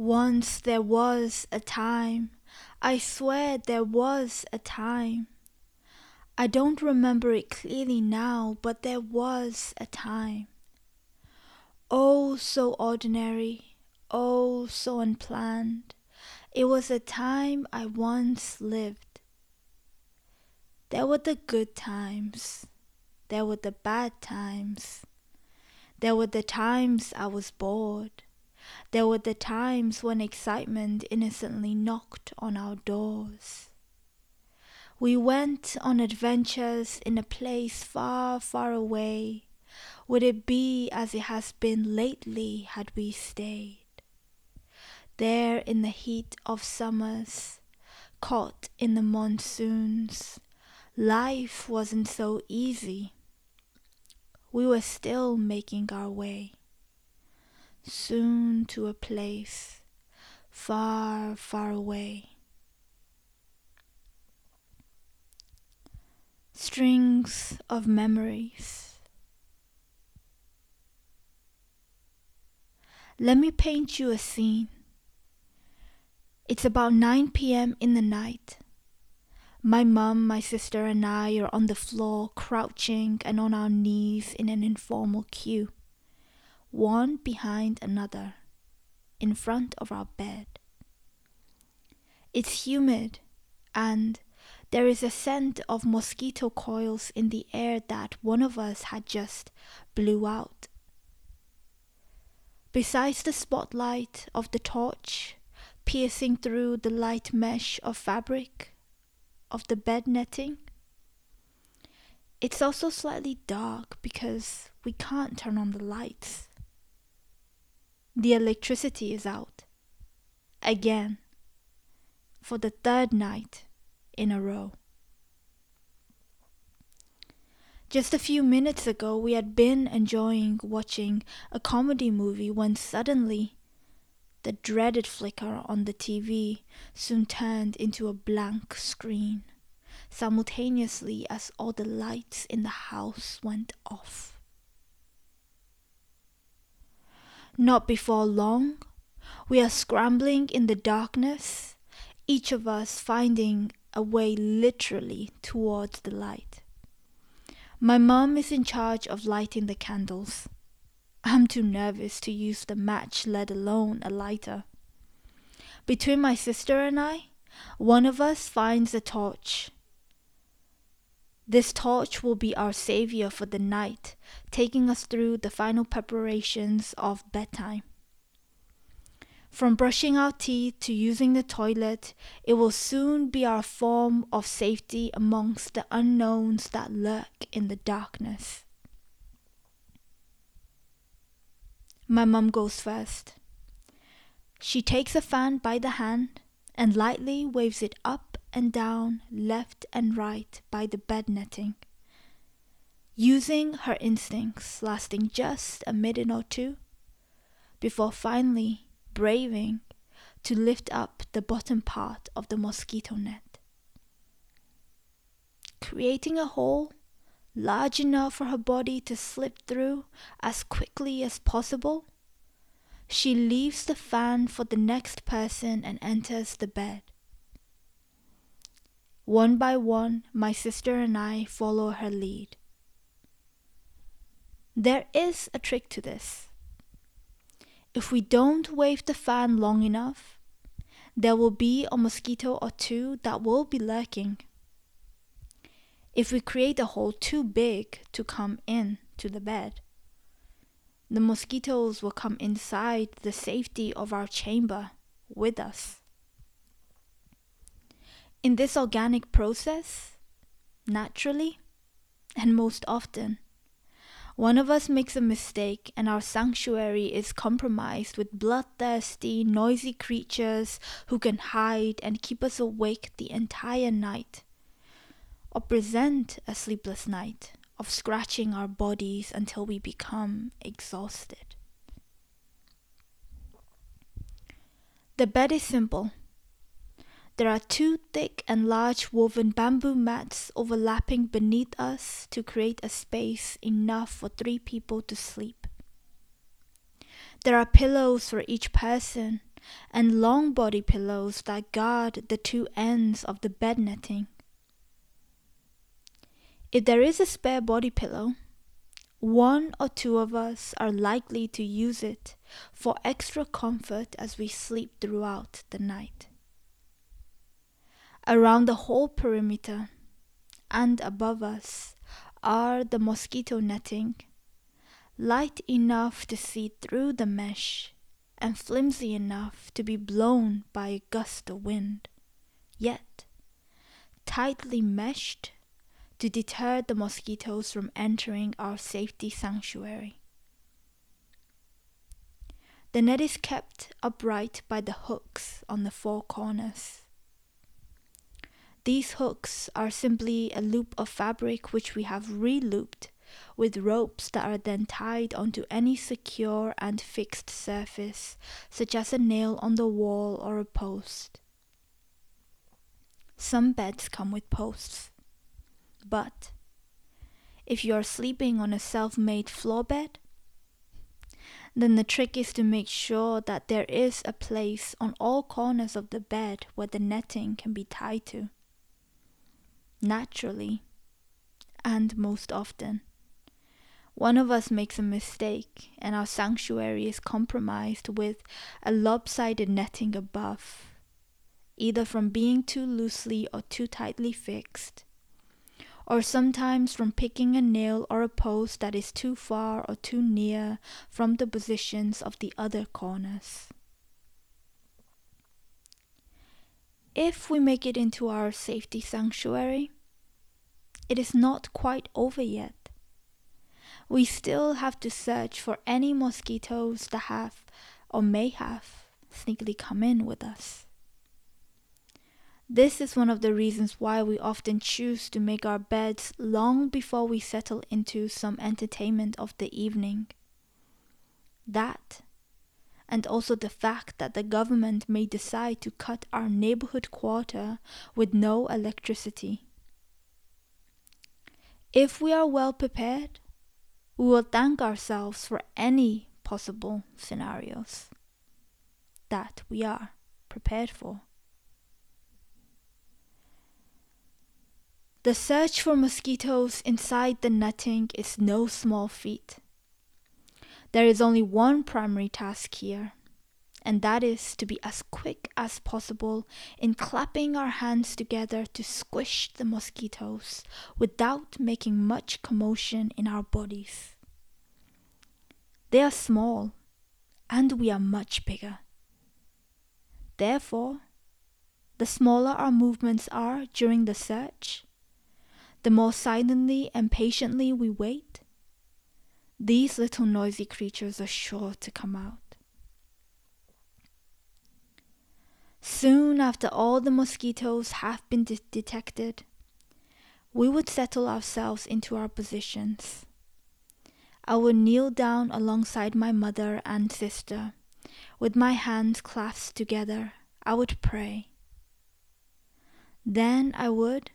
Once there was a time, I swear there was a time. I don't remember it clearly now, but there was a time. Oh, so ordinary, oh, so unplanned. It was a time I once lived. There were the good times, there were the bad times. There were the times I was bored. There were the times when excitement innocently knocked on our doors. We went on adventures in a place far, far away. Would it be as it has been lately had we stayed? There in the heat of summers, caught in the monsoons, life wasn't so easy. We were still making our way soon to a place far, far away. Strings of memories. Let me paint you a scene. It's about 9 p.m. in the night. My mum, my sister, and I are on the floor, crouching and on our knees in an informal queue one behind another, in front of our bed. It's humid, and there is a scent of mosquito coils in the air that one of us had just blew out. Besides the spotlight of the torch piercing through the light mesh of fabric of the bed netting, it's also slightly dark because we can't turn on the lights. The electricity is out. Again. For the third night in a row. Just a few minutes ago, we had been enjoying watching a comedy movie when suddenly the dreaded flicker on the TV soon turned into a blank screen, simultaneously as all the lights in the house went off. Not before long, we are scrambling in the darkness, each of us finding a way literally towards the light. My mom is in charge of lighting the candles. I'm too nervous to use the match, let alone a lighter. Between my sister and I, one of us finds a torch this torch will be our savior for the night, taking us through the final preparations of bedtime. From brushing our teeth to using the toilet, it will soon be our form of safety amongst the unknowns that lurk in the darkness. My mum goes first. She takes a fan by the hand and lightly waves it up and down, left and right by the bed netting. Using her instincts, lasting just a minute or two, before finally braving to lift up the bottom part of the mosquito net. Creating a hole large enough for her body to slip through as quickly as possible, she leaves the fan for the next person and enters the bed. One by one, my sister and I follow her lead. There is a trick to this. If we don't wave the fan long enough, there will be a mosquito or two that will be lurking. If we create a hole too big to come in to the bed, the mosquitoes will come inside the safety of our chamber with us. In this organic process, naturally, and most often, one of us makes a mistake and our sanctuary is compromised with bloodthirsty, noisy creatures who can hide and keep us awake the entire night, or present a sleepless night of scratching our bodies until we become exhausted. The bed is simple there are two thick and large woven bamboo mats overlapping beneath us to create a space enough for three people to sleep. There are pillows for each person, and long body pillows that guard the two ends of the bed netting. If there is a spare body pillow, one or two of us are likely to use it for extra comfort as we sleep throughout the night. Around the whole perimeter and above us are the mosquito netting, light enough to see through the mesh and flimsy enough to be blown by a gust of wind, yet tightly meshed to deter the mosquitoes from entering our safety sanctuary. The net is kept upright by the hooks on the four corners. These hooks are simply a loop of fabric which we have re-looped with ropes that are then tied onto any secure and fixed surface, such as a nail on the wall or a post. Some beds come with posts. But if you are sleeping on a self made floor bed, then the trick is to make sure that there is a place on all corners of the bed where the netting can be tied to. Naturally, and most often, one of us makes a mistake and our sanctuary is compromised with a lopsided netting above, either from being too loosely or too tightly fixed or sometimes from picking a nail or a post that is too far or too near from the positions of the other corners. If we make it into our safety sanctuary, it is not quite over yet. We still have to search for any mosquitoes that have or may have sneakily come in with us. This is one of the reasons why we often choose to make our beds long before we settle into some entertainment of the evening. That, and also the fact that the government may decide to cut our neighborhood quarter with no electricity. If we are well prepared, we will thank ourselves for any possible scenarios that we are prepared for. The search for mosquitoes inside the netting is no small feat. There is only one primary task here, and that is to be as quick as possible in clapping our hands together to squish the mosquitoes without making much commotion in our bodies. They are small, and we are much bigger. Therefore, the smaller our movements are during the search, the more silently and patiently we wait, these little noisy creatures are sure to come out. Soon after all the mosquitoes have been de- detected, we would settle ourselves into our positions. I would kneel down alongside my mother and sister. With my hands clasped together, I would pray. Then I would,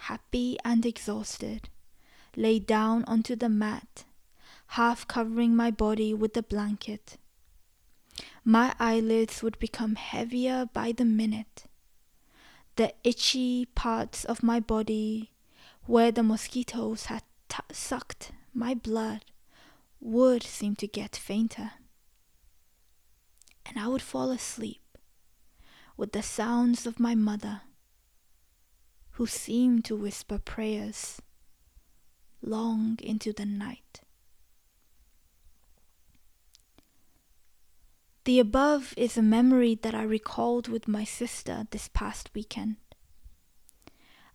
happy and exhausted, lay down onto the mat, half covering my body with the blanket. My eyelids would become heavier by the minute. The itchy parts of my body where the mosquitoes had t- sucked my blood would seem to get fainter. And I would fall asleep with the sounds of my mother who seemed to whisper prayers long into the night. The above is a memory that I recalled with my sister this past weekend.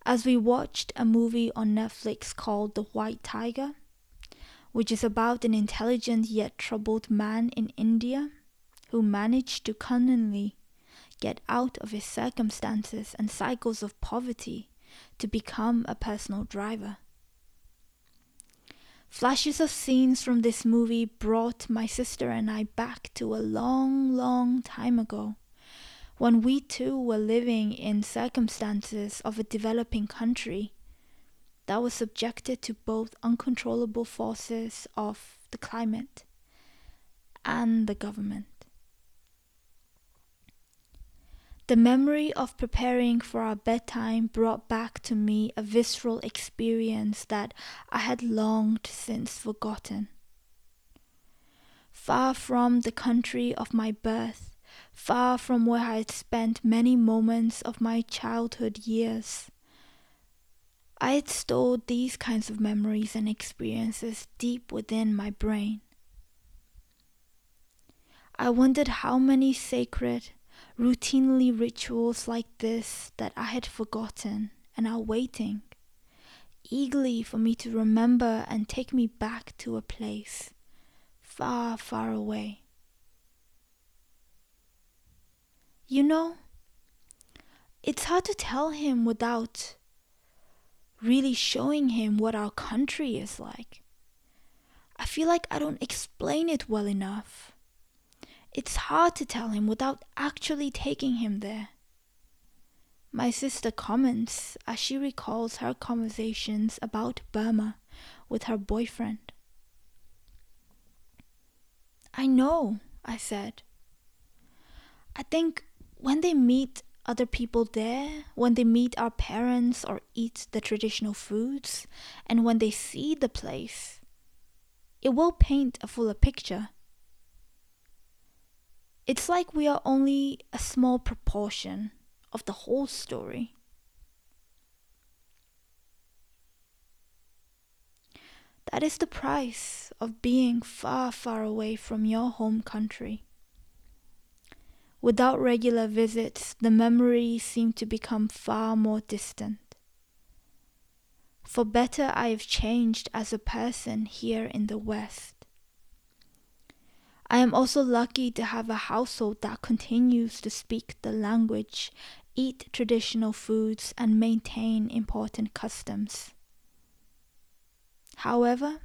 As we watched a movie on Netflix called The White Tiger, which is about an intelligent yet troubled man in India who managed to cunningly get out of his circumstances and cycles of poverty to become a personal driver. Flashes of scenes from this movie brought my sister and I back to a long, long time ago, when we too were living in circumstances of a developing country that was subjected to both uncontrollable forces of the climate and the government. The memory of preparing for our bedtime brought back to me a visceral experience that I had longed since forgotten. Far from the country of my birth, far from where I had spent many moments of my childhood years, I had stored these kinds of memories and experiences deep within my brain. I wondered how many sacred, routinely rituals like this that I had forgotten and are waiting, eagerly for me to remember and take me back to a place far, far away. You know, it's hard to tell him without really showing him what our country is like. I feel like I don't explain it well enough. It's hard to tell him without actually taking him there. My sister comments as she recalls her conversations about Burma with her boyfriend. I know, I said. I think when they meet other people there, when they meet our parents or eat the traditional foods, and when they see the place, it will paint a fuller picture. It's like we are only a small proportion of the whole story. That is the price of being far, far away from your home country. Without regular visits, the memories seem to become far more distant. For better, I have changed as a person here in the West. I am also lucky to have a household that continues to speak the language, eat traditional foods, and maintain important customs. However,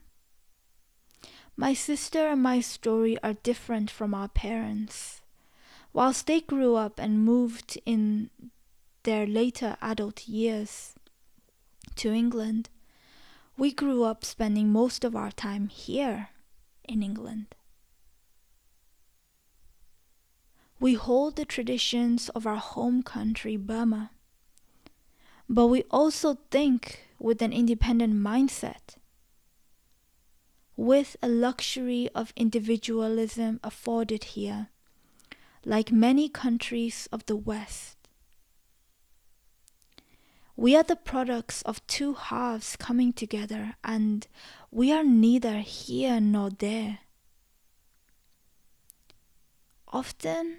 my sister and my story are different from our parents. Whilst they grew up and moved in their later adult years to England, we grew up spending most of our time here in England. We hold the traditions of our home country, Burma. But we also think with an independent mindset, with a luxury of individualism afforded here, like many countries of the West. We are the products of two halves coming together, and we are neither here nor there. Often,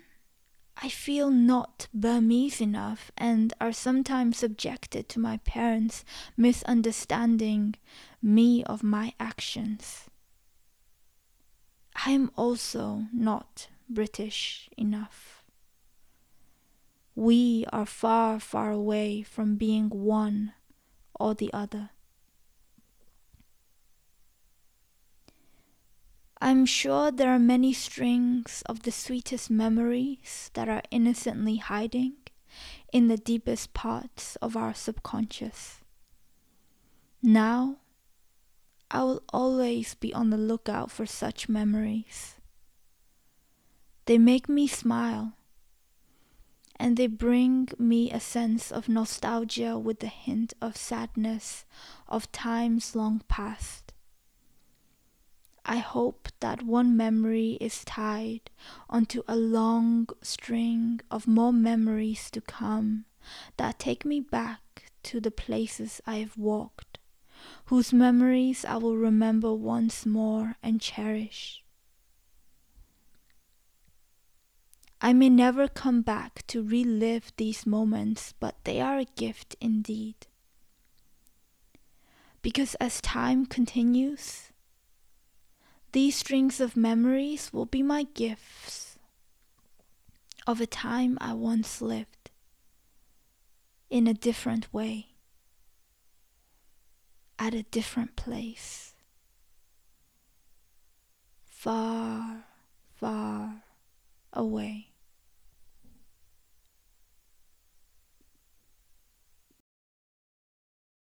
I feel not Burmese enough and are sometimes subjected to my parents misunderstanding me of my actions. I am also not British enough. We are far, far away from being one or the other. I'm sure there are many strings of the sweetest memories that are innocently hiding in the deepest parts of our subconscious. Now, I will always be on the lookout for such memories. They make me smile, and they bring me a sense of nostalgia with a hint of sadness of times long past. I hope that one memory is tied onto a long string of more memories to come that take me back to the places I have walked, whose memories I will remember once more and cherish. I may never come back to relive these moments, but they are a gift indeed. Because as time continues, these strings of memories will be my gifts of a time I once lived in a different way, at a different place, far, far away.